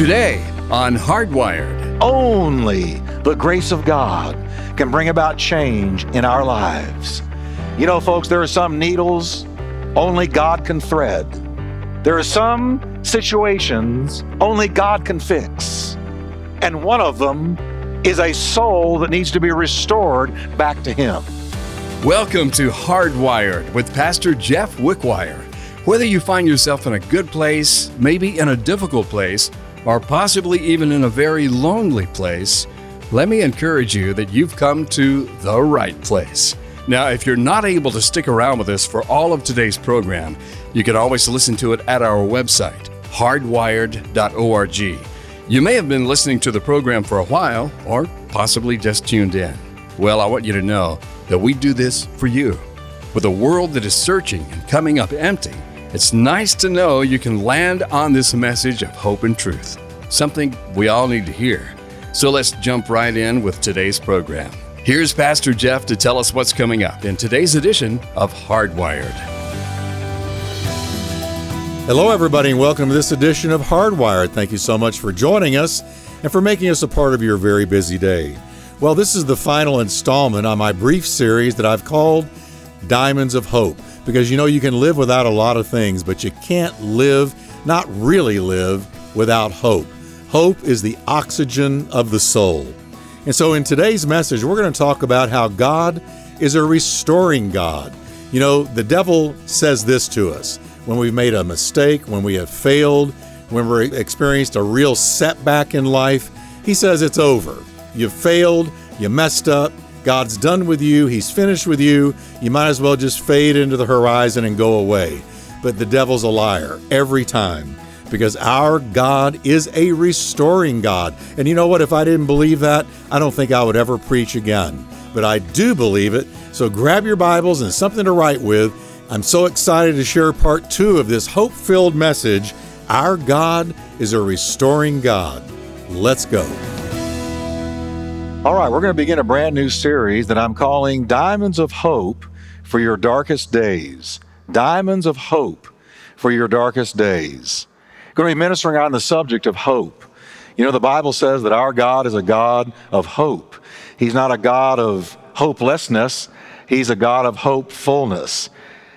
Today on Hardwired. Only the grace of God can bring about change in our lives. You know, folks, there are some needles only God can thread. There are some situations only God can fix. And one of them is a soul that needs to be restored back to Him. Welcome to Hardwired with Pastor Jeff Wickwire. Whether you find yourself in a good place, maybe in a difficult place, or possibly even in a very lonely place, let me encourage you that you've come to the right place. Now, if you're not able to stick around with us for all of today's program, you can always listen to it at our website, hardwired.org. You may have been listening to the program for a while, or possibly just tuned in. Well, I want you to know that we do this for you. With a world that is searching and coming up empty, it's nice to know you can land on this message of hope and truth, something we all need to hear. So let's jump right in with today's program. Here's Pastor Jeff to tell us what's coming up in today's edition of Hardwired. Hello, everybody, and welcome to this edition of Hardwired. Thank you so much for joining us and for making us a part of your very busy day. Well, this is the final installment on my brief series that I've called Diamonds of Hope because you know you can live without a lot of things, but you can't live, not really live, without hope. Hope is the oxygen of the soul. And so in today's message, we're going to talk about how God is a restoring God. You know, the devil says this to us when we've made a mistake, when we have failed, when we've experienced a real setback in life. He says it's over. You've failed, you messed up, God's done with you, He's finished with you. You might as well just fade into the horizon and go away. But the devil's a liar every time because our God is a restoring God. And you know what? If I didn't believe that, I don't think I would ever preach again. But I do believe it. So grab your Bibles and something to write with. I'm so excited to share part two of this hope filled message. Our God is a restoring God. Let's go. All right, we're going to begin a brand new series that I'm calling Diamonds of Hope for Your Darkest Days. Diamonds of Hope for Your Darkest Days. Going to be ministering on the subject of hope. You know, the Bible says that our God is a God of hope. He's not a God of hopelessness, He's a God of hopefulness.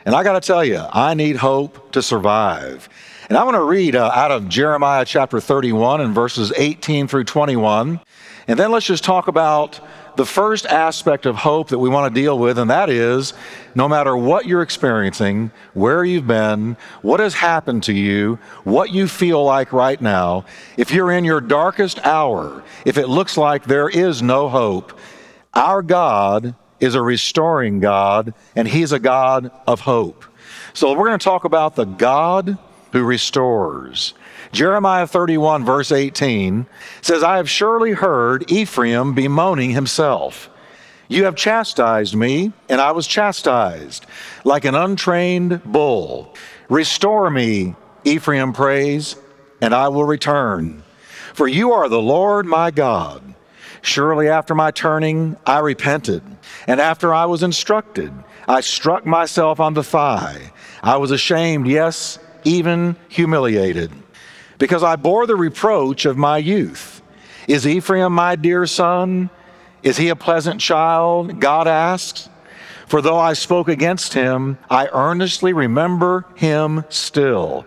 And I got to tell you, I need hope to survive. And I want to read uh, out of Jeremiah chapter 31 and verses 18 through 21. And then let's just talk about the first aspect of hope that we want to deal with, and that is no matter what you're experiencing, where you've been, what has happened to you, what you feel like right now, if you're in your darkest hour, if it looks like there is no hope, our God is a restoring God, and He's a God of hope. So we're going to talk about the God who restores. Jeremiah 31, verse 18 says, I have surely heard Ephraim bemoaning himself. You have chastised me, and I was chastised, like an untrained bull. Restore me, Ephraim prays, and I will return. For you are the Lord my God. Surely after my turning, I repented, and after I was instructed, I struck myself on the thigh. I was ashamed, yes, even humiliated because I bore the reproach of my youth. Is Ephraim my dear son? Is he a pleasant child? God asks. For though I spoke against him, I earnestly remember him still.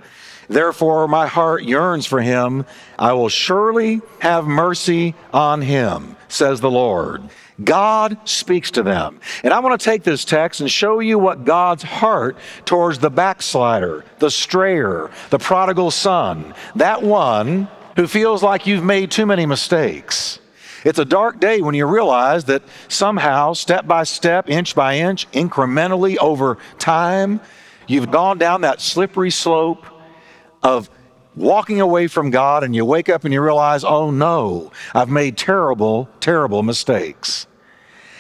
Therefore, my heart yearns for him. I will surely have mercy on him, says the Lord. God speaks to them. And I want to take this text and show you what God's heart towards the backslider, the strayer, the prodigal son, that one who feels like you've made too many mistakes. It's a dark day when you realize that somehow, step by step, inch by inch, incrementally over time, you've gone down that slippery slope of walking away from God and you wake up and you realize, oh no, I've made terrible, terrible mistakes.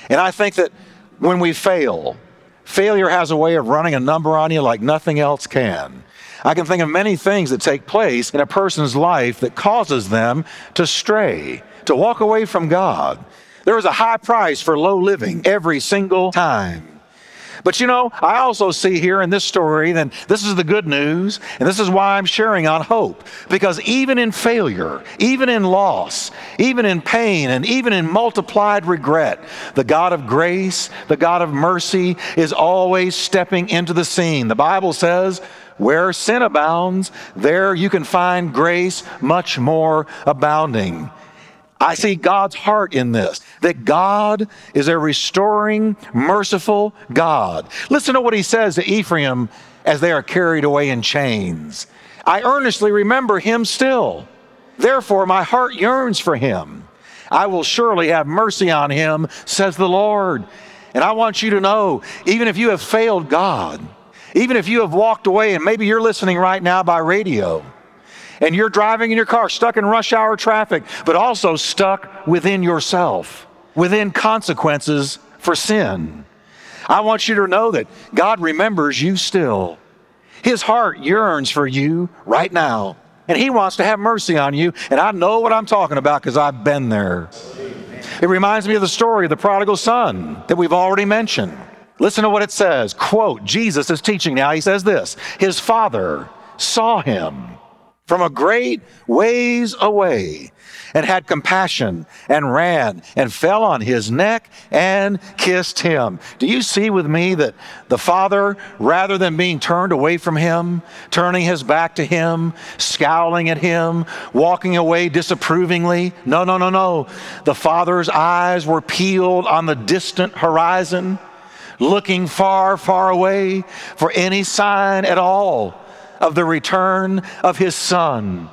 And I think that when we fail, failure has a way of running a number on you like nothing else can. I can think of many things that take place in a person's life that causes them to stray, to walk away from God. There is a high price for low living every single time. But you know, I also see here in this story, then this is the good news, and this is why I'm sharing on hope. Because even in failure, even in loss, even in pain, and even in multiplied regret, the God of grace, the God of mercy, is always stepping into the scene. The Bible says, where sin abounds, there you can find grace much more abounding. I see God's heart in this, that God is a restoring, merciful God. Listen to what he says to Ephraim as they are carried away in chains. I earnestly remember him still. Therefore, my heart yearns for him. I will surely have mercy on him, says the Lord. And I want you to know, even if you have failed God, even if you have walked away, and maybe you're listening right now by radio, and you're driving in your car stuck in rush hour traffic, but also stuck within yourself, within consequences for sin. I want you to know that God remembers you still. His heart yearns for you right now, and He wants to have mercy on you. And I know what I'm talking about because I've been there. It reminds me of the story of the prodigal son that we've already mentioned. Listen to what it says. Quote, Jesus is teaching now. He says this His father saw him from a great ways away and had compassion and ran and fell on his neck and kissed him. Do you see with me that the father, rather than being turned away from him, turning his back to him, scowling at him, walking away disapprovingly? No, no, no, no. The father's eyes were peeled on the distant horizon, looking far, far away for any sign at all of the return of his son.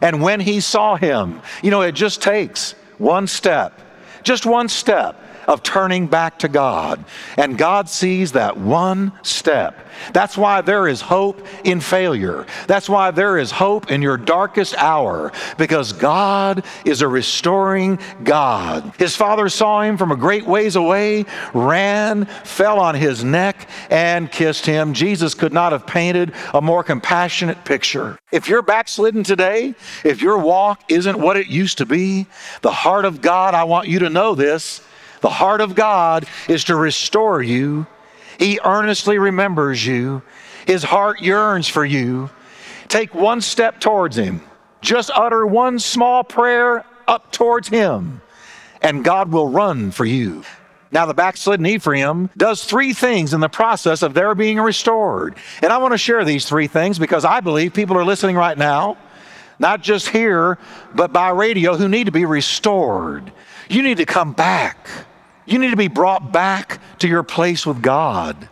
And when he saw him, you know, it just takes one step, just one step of turning back to God. And God sees that one step. That's why there is hope in failure. That's why there is hope in your darkest hour, because God is a restoring God. His father saw him from a great ways away, ran, fell on his neck, and kissed him. Jesus could not have painted a more compassionate picture. If you're backslidden today, if your walk isn't what it used to be, the heart of God, I want you to know this the heart of God is to restore you. He earnestly remembers you. His heart yearns for you. Take one step towards Him. Just utter one small prayer up towards Him, and God will run for you. Now, the backslidden Ephraim does three things in the process of their being restored. And I want to share these three things because I believe people are listening right now, not just here, but by radio, who need to be restored. You need to come back. You need to be brought back to your place with God.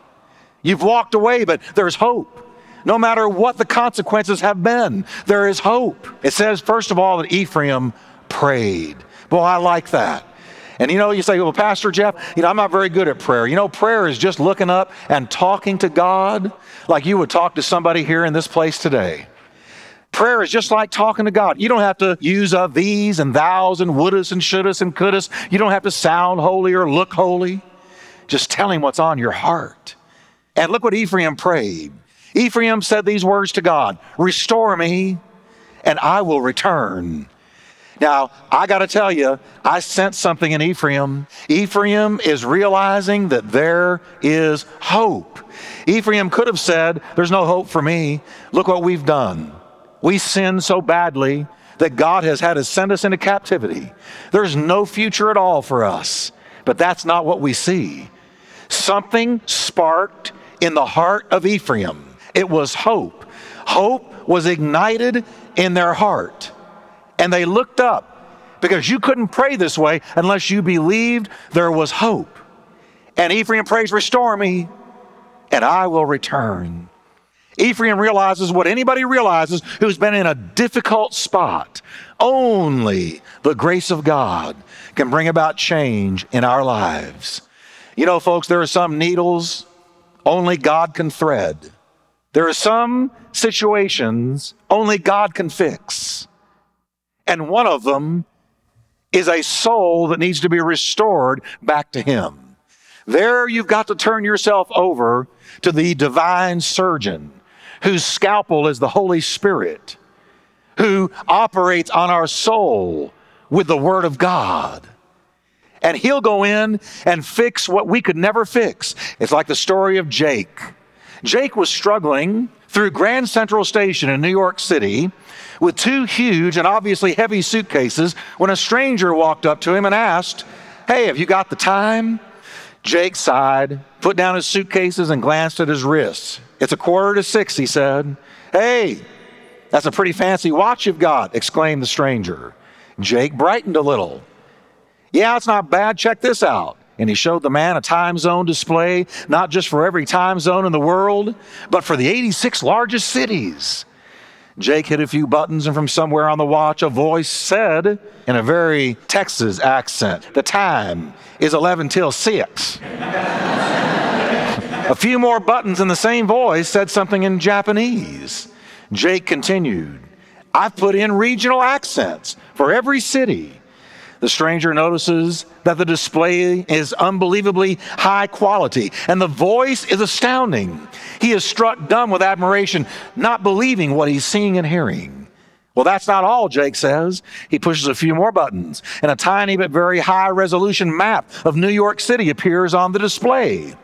You've walked away, but there's hope. No matter what the consequences have been, there is hope. It says, first of all, that Ephraim prayed. Well, I like that. And you know, you say, well, Pastor Jeff, you know, I'm not very good at prayer. You know, prayer is just looking up and talking to God like you would talk to somebody here in this place today. Prayer is just like talking to God. You don't have to use a these and thous and wouldas and shouldas and couldas. You don't have to sound holy or look holy. Just tell him what's on your heart. And look what Ephraim prayed. Ephraim said these words to God Restore me, and I will return. Now, I got to tell you, I sense something in Ephraim. Ephraim is realizing that there is hope. Ephraim could have said, There's no hope for me. Look what we've done. We sin so badly that God has had to send us into captivity. There's no future at all for us. But that's not what we see. Something sparked in the heart of Ephraim. It was hope. Hope was ignited in their heart. And they looked up because you couldn't pray this way unless you believed there was hope. And Ephraim prays, Restore me, and I will return. Ephraim realizes what anybody realizes who's been in a difficult spot. Only the grace of God can bring about change in our lives. You know, folks, there are some needles only God can thread. There are some situations only God can fix. And one of them is a soul that needs to be restored back to Him. There, you've got to turn yourself over to the divine surgeon whose scalpel is the Holy Spirit, who operates on our soul with the Word of God. and he'll go in and fix what we could never fix. It's like the story of Jake. Jake was struggling through Grand Central Station in New York City with two huge and obviously heavy suitcases when a stranger walked up to him and asked, Hey, have you got the time? Jake sighed, put down his suitcases, and glanced at his wrists. It's a quarter to six, he said. Hey, that's a pretty fancy watch you've got, exclaimed the stranger. Jake brightened a little. Yeah, it's not bad. Check this out. And he showed the man a time zone display, not just for every time zone in the world, but for the 86 largest cities. Jake hit a few buttons, and from somewhere on the watch, a voice said in a very Texas accent, The time is 11 till 6. A few more buttons, and the same voice said something in Japanese. Jake continued, I've put in regional accents for every city. The stranger notices that the display is unbelievably high quality and the voice is astounding. He is struck dumb with admiration, not believing what he's seeing and hearing. Well, that's not all, Jake says. He pushes a few more buttons, and a tiny but very high resolution map of New York City appears on the display.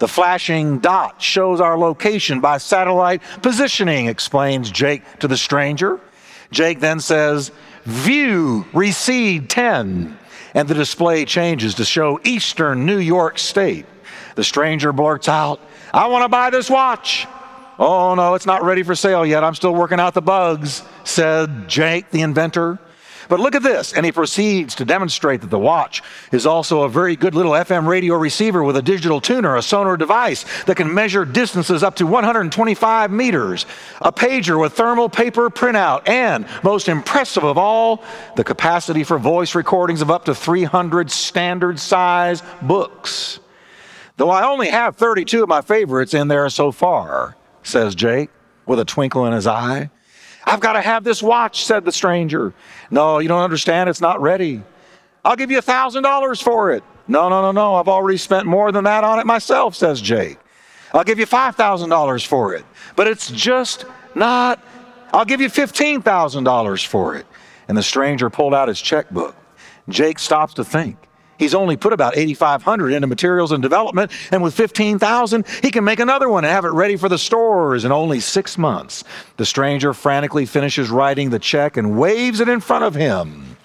The flashing dot shows our location by satellite positioning, explains Jake to the stranger. Jake then says, View, recede 10. And the display changes to show eastern New York State. The stranger blurts out, I want to buy this watch. Oh, no, it's not ready for sale yet. I'm still working out the bugs, said Jake, the inventor. But look at this. And he proceeds to demonstrate that the watch is also a very good little FM radio receiver with a digital tuner, a sonar device that can measure distances up to 125 meters, a pager with thermal paper printout, and most impressive of all, the capacity for voice recordings of up to 300 standard size books. Though I only have 32 of my favorites in there so far, says Jake with a twinkle in his eye. I've got to have this watch, said the stranger. No, you don't understand. It's not ready. I'll give you a $1,000 for it. No, no, no, no. I've already spent more than that on it myself, says Jake. I'll give you $5,000 for it. But it's just not, I'll give you $15,000 for it. And the stranger pulled out his checkbook. Jake stops to think. He's only put about 8,500 into materials and development, and with 15,000, he can make another one and have it ready for the stores in only six months. The stranger frantically finishes writing the check and waves it in front of him.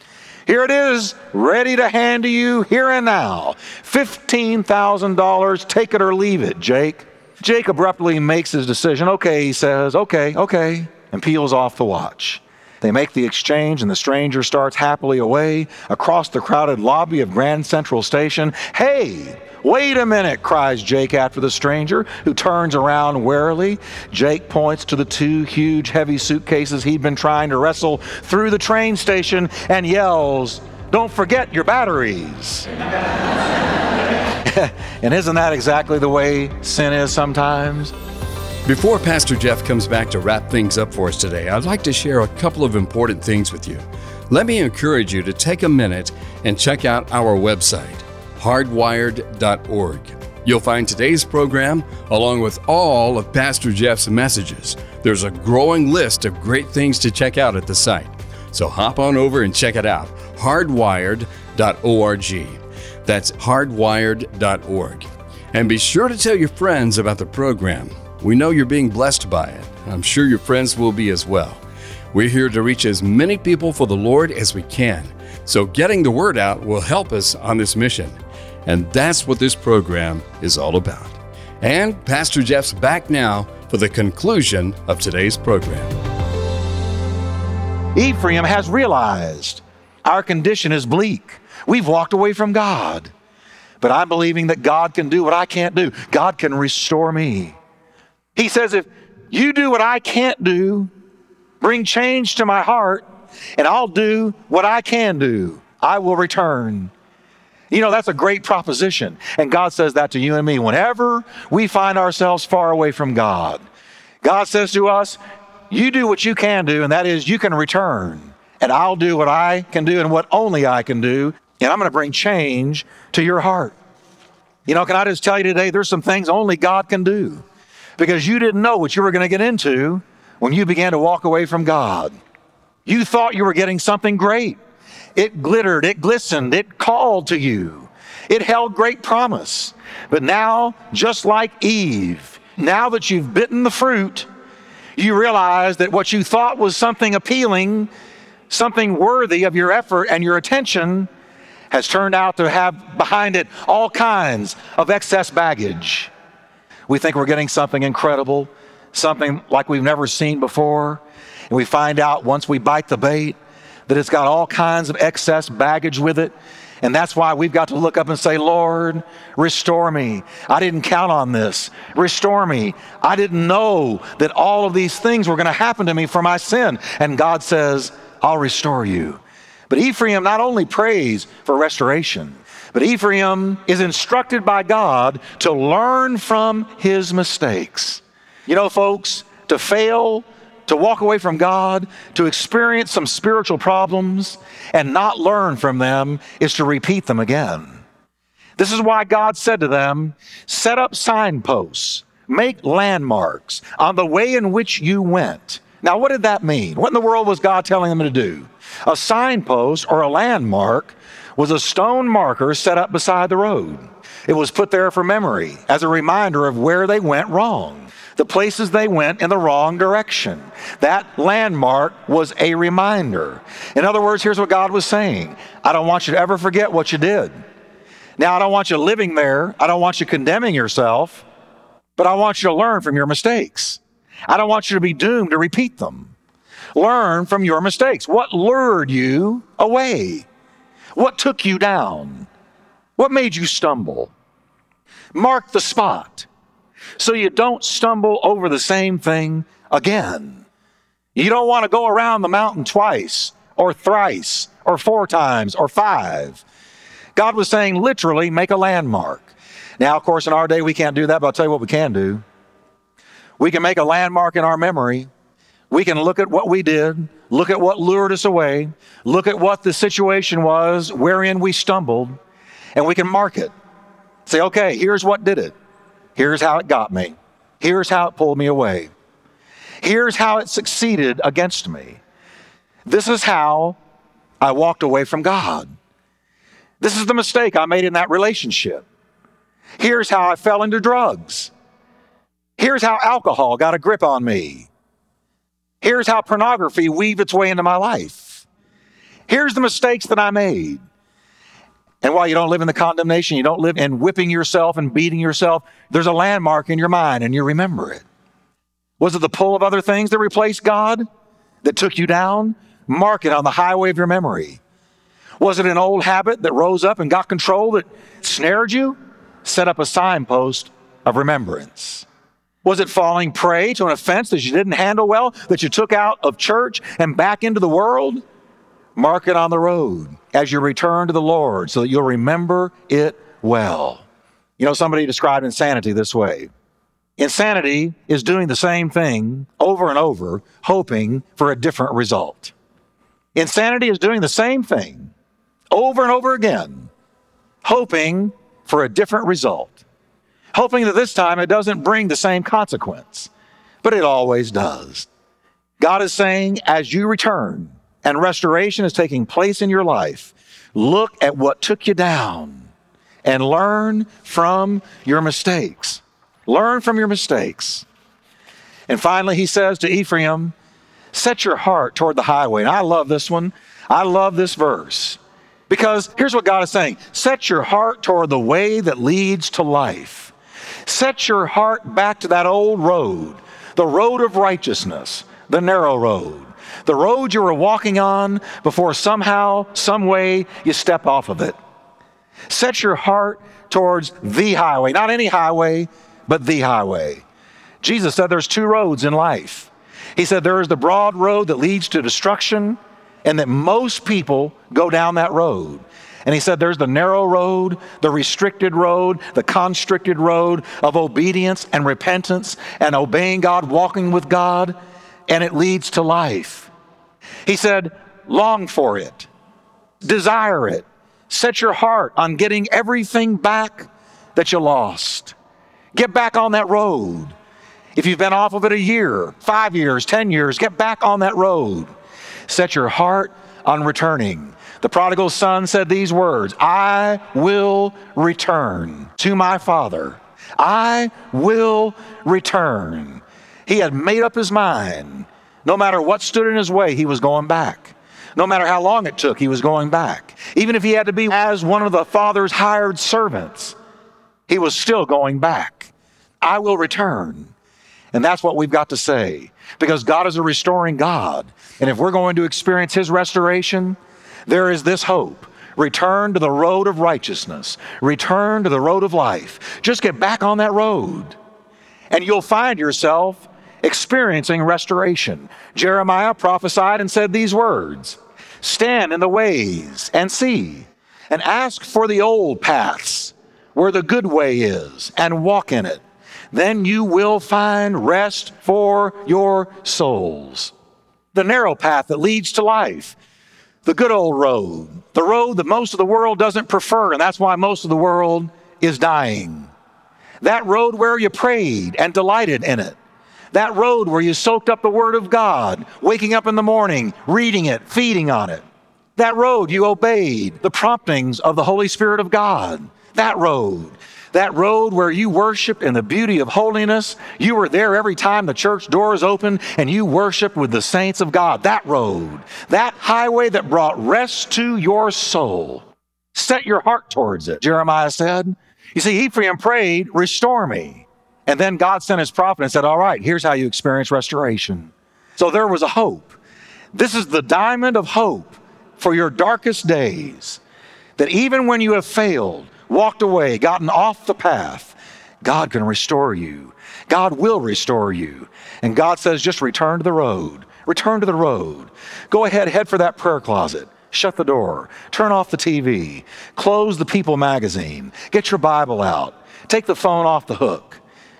Here it is, ready to hand to you here and now. $15,000, take it or leave it, Jake. Jake abruptly makes his decision. Okay, he says, okay, okay, and peels off the watch. They make the exchange, and the stranger starts happily away across the crowded lobby of Grand Central Station. Hey, wait a minute, cries Jake after the stranger, who turns around warily. Jake points to the two huge, heavy suitcases he'd been trying to wrestle through the train station and yells, Don't forget your batteries. and isn't that exactly the way sin is sometimes? Before Pastor Jeff comes back to wrap things up for us today, I'd like to share a couple of important things with you. Let me encourage you to take a minute and check out our website, hardwired.org. You'll find today's program along with all of Pastor Jeff's messages. There's a growing list of great things to check out at the site. So hop on over and check it out, hardwired.org. That's hardwired.org. And be sure to tell your friends about the program. We know you're being blessed by it. I'm sure your friends will be as well. We're here to reach as many people for the Lord as we can. So getting the word out will help us on this mission. And that's what this program is all about. And Pastor Jeff's back now for the conclusion of today's program. Ephraim has realized our condition is bleak. We've walked away from God. But I'm believing that God can do what I can't do. God can restore me. He says, if you do what I can't do, bring change to my heart, and I'll do what I can do. I will return. You know, that's a great proposition. And God says that to you and me. Whenever we find ourselves far away from God, God says to us, You do what you can do, and that is you can return. And I'll do what I can do and what only I can do. And I'm going to bring change to your heart. You know, can I just tell you today, there's some things only God can do because you didn't know what you were going to get into when you began to walk away from God. You thought you were getting something great. It glittered, it glistened, it called to you. It held great promise. But now, just like Eve, now that you've bitten the fruit, you realize that what you thought was something appealing, something worthy of your effort and your attention, has turned out to have behind it all kinds of excess baggage. We think we're getting something incredible, something like we've never seen before, and we find out once we bite the bait that it's got all kinds of excess baggage with it. And that's why we've got to look up and say, Lord, restore me. I didn't count on this. Restore me. I didn't know that all of these things were going to happen to me for my sin. And God says, I'll restore you. But Ephraim not only prays for restoration, but Ephraim is instructed by God to learn from his mistakes. You know, folks, to fail, to walk away from God, to experience some spiritual problems and not learn from them is to repeat them again. This is why God said to them, Set up signposts, make landmarks on the way in which you went. Now, what did that mean? What in the world was God telling them to do? A signpost or a landmark was a stone marker set up beside the road. It was put there for memory as a reminder of where they went wrong, the places they went in the wrong direction. That landmark was a reminder. In other words, here's what God was saying I don't want you to ever forget what you did. Now, I don't want you living there, I don't want you condemning yourself, but I want you to learn from your mistakes. I don't want you to be doomed to repeat them. Learn from your mistakes. What lured you away? What took you down? What made you stumble? Mark the spot so you don't stumble over the same thing again. You don't want to go around the mountain twice or thrice or four times or five. God was saying, literally, make a landmark. Now, of course, in our day, we can't do that, but I'll tell you what we can do. We can make a landmark in our memory. We can look at what we did, look at what lured us away, look at what the situation was wherein we stumbled, and we can mark it. Say, okay, here's what did it. Here's how it got me. Here's how it pulled me away. Here's how it succeeded against me. This is how I walked away from God. This is the mistake I made in that relationship. Here's how I fell into drugs. Here's how alcohol got a grip on me. Here's how pornography weaved its way into my life. Here's the mistakes that I made. And while you don't live in the condemnation, you don't live in whipping yourself and beating yourself, there's a landmark in your mind and you remember it. Was it the pull of other things that replaced God that took you down? Mark it on the highway of your memory. Was it an old habit that rose up and got control that snared you? Set up a signpost of remembrance. Was it falling prey to an offense that you didn't handle well, that you took out of church and back into the world? Mark it on the road as you return to the Lord so that you'll remember it well. You know, somebody described insanity this way Insanity is doing the same thing over and over, hoping for a different result. Insanity is doing the same thing over and over again, hoping for a different result hoping that this time it doesn't bring the same consequence, but it always does. God is saying, as you return and restoration is taking place in your life, look at what took you down and learn from your mistakes. Learn from your mistakes. And finally, he says to Ephraim, Set your heart toward the highway. And I love this one. I love this verse because here's what God is saying Set your heart toward the way that leads to life. Set your heart back to that old road, the road of righteousness, the narrow road, the road you were walking on before somehow, some way, you step off of it. Set your heart towards the highway, not any highway, but the highway. Jesus said there's two roads in life. He said there is the broad road that leads to destruction, and that most people go down that road. And he said, There's the narrow road, the restricted road, the constricted road of obedience and repentance and obeying God, walking with God, and it leads to life. He said, Long for it, desire it, set your heart on getting everything back that you lost. Get back on that road. If you've been off of it a year, five years, 10 years, get back on that road. Set your heart on returning. The prodigal son said these words I will return to my father. I will return. He had made up his mind. No matter what stood in his way, he was going back. No matter how long it took, he was going back. Even if he had to be as one of the father's hired servants, he was still going back. I will return. And that's what we've got to say because God is a restoring God. And if we're going to experience his restoration, there is this hope. Return to the road of righteousness. Return to the road of life. Just get back on that road. And you'll find yourself experiencing restoration. Jeremiah prophesied and said these words Stand in the ways and see, and ask for the old paths where the good way is, and walk in it. Then you will find rest for your souls. The narrow path that leads to life the good old road, the road that most of the world doesn't prefer, and that's why most of the world is dying. That road where you prayed and delighted in it. That road where you soaked up the Word of God, waking up in the morning, reading it, feeding on it. That road you obeyed the promptings of the Holy Spirit of God. That road that road where you worshiped in the beauty of holiness. You were there every time the church doors opened and you worshiped with the saints of God. That road, that highway that brought rest to your soul. Set your heart towards it, Jeremiah said. You see, Ephraim prayed, Restore me. And then God sent his prophet and said, All right, here's how you experience restoration. So there was a hope. This is the diamond of hope for your darkest days. That even when you have failed, walked away, gotten off the path, God can restore you. God will restore you. And God says, just return to the road. Return to the road. Go ahead, head for that prayer closet. Shut the door. Turn off the TV. Close the People magazine. Get your Bible out. Take the phone off the hook.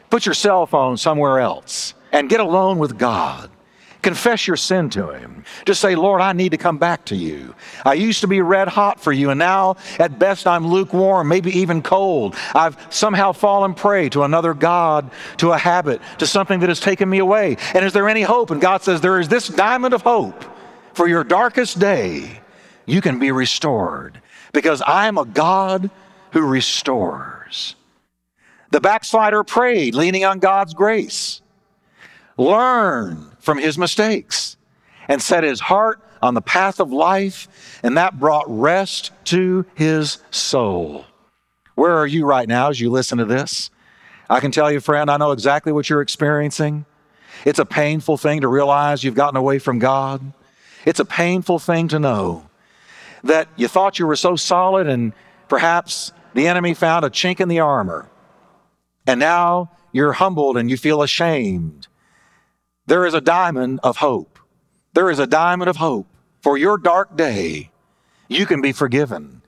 Put your cell phone somewhere else and get alone with God. Confess your sin to Him. Just say, Lord, I need to come back to you. I used to be red hot for you, and now at best I'm lukewarm, maybe even cold. I've somehow fallen prey to another God, to a habit, to something that has taken me away. And is there any hope? And God says, There is this diamond of hope for your darkest day. You can be restored because I am a God who restores. The backslider prayed, leaning on God's grace. Learn from his mistakes and set his heart on the path of life, and that brought rest to his soul. Where are you right now as you listen to this? I can tell you, friend, I know exactly what you're experiencing. It's a painful thing to realize you've gotten away from God. It's a painful thing to know that you thought you were so solid and perhaps the enemy found a chink in the armor. And now you're humbled and you feel ashamed there is a diamond of hope. There is a diamond of hope. For your dark day, you can be forgiven.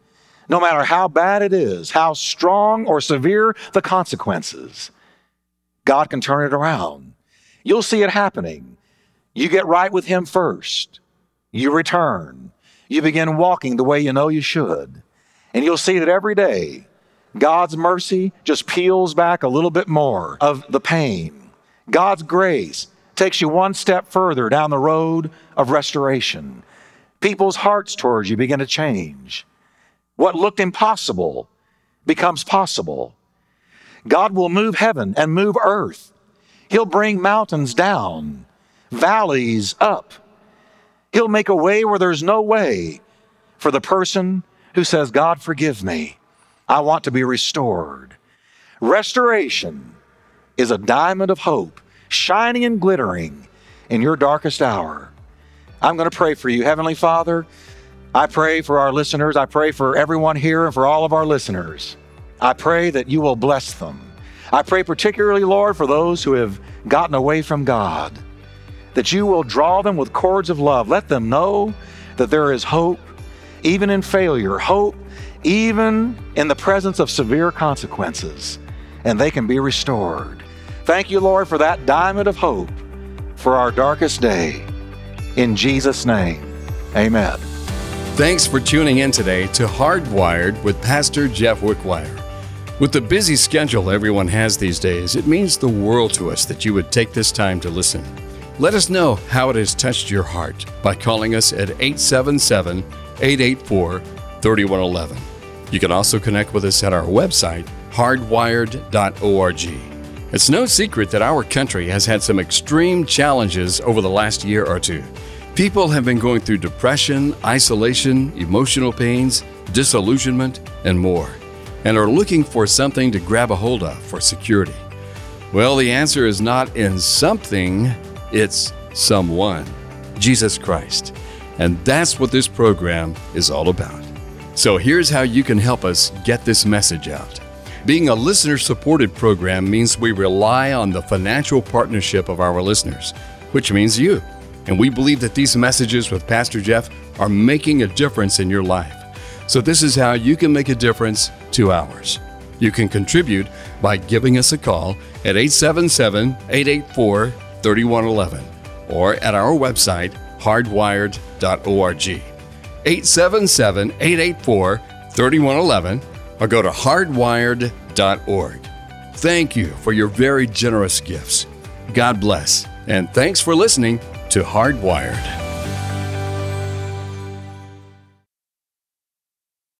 No matter how bad it is, how strong or severe the consequences, God can turn it around. You'll see it happening. You get right with Him first. You return. You begin walking the way you know you should. And you'll see that every day, God's mercy just peels back a little bit more of the pain. God's grace takes you one step further down the road of restoration. People's hearts towards you begin to change. What looked impossible becomes possible. God will move heaven and move earth. He'll bring mountains down, valleys up. He'll make a way where there's no way for the person who says, God, forgive me. I want to be restored. Restoration is a diamond of hope shining and glittering in your darkest hour. I'm going to pray for you. Heavenly Father, I pray for our listeners. I pray for everyone here and for all of our listeners. I pray that you will bless them. I pray particularly, Lord, for those who have gotten away from God, that you will draw them with cords of love. Let them know that there is hope, even in failure, hope, even in the presence of severe consequences, and they can be restored. Thank you, Lord, for that diamond of hope for our darkest day. In Jesus' name, amen. Thanks for tuning in today to Hardwired with Pastor Jeff Wickwire. With the busy schedule everyone has these days, it means the world to us that you would take this time to listen. Let us know how it has touched your heart by calling us at 877 884 3111. You can also connect with us at our website, hardwired.org. It's no secret that our country has had some extreme challenges over the last year or two. People have been going through depression, isolation, emotional pains, disillusionment, and more, and are looking for something to grab a hold of for security. Well, the answer is not in something, it's someone Jesus Christ. And that's what this program is all about. So here's how you can help us get this message out. Being a listener supported program means we rely on the financial partnership of our listeners, which means you. And we believe that these messages with Pastor Jeff are making a difference in your life. So, this is how you can make a difference to ours. You can contribute by giving us a call at 877 884 3111 or at our website, hardwired.org. 877 884 3111 or go to hardwired.org. Thank you for your very generous gifts. God bless, and thanks for listening to Hardwired.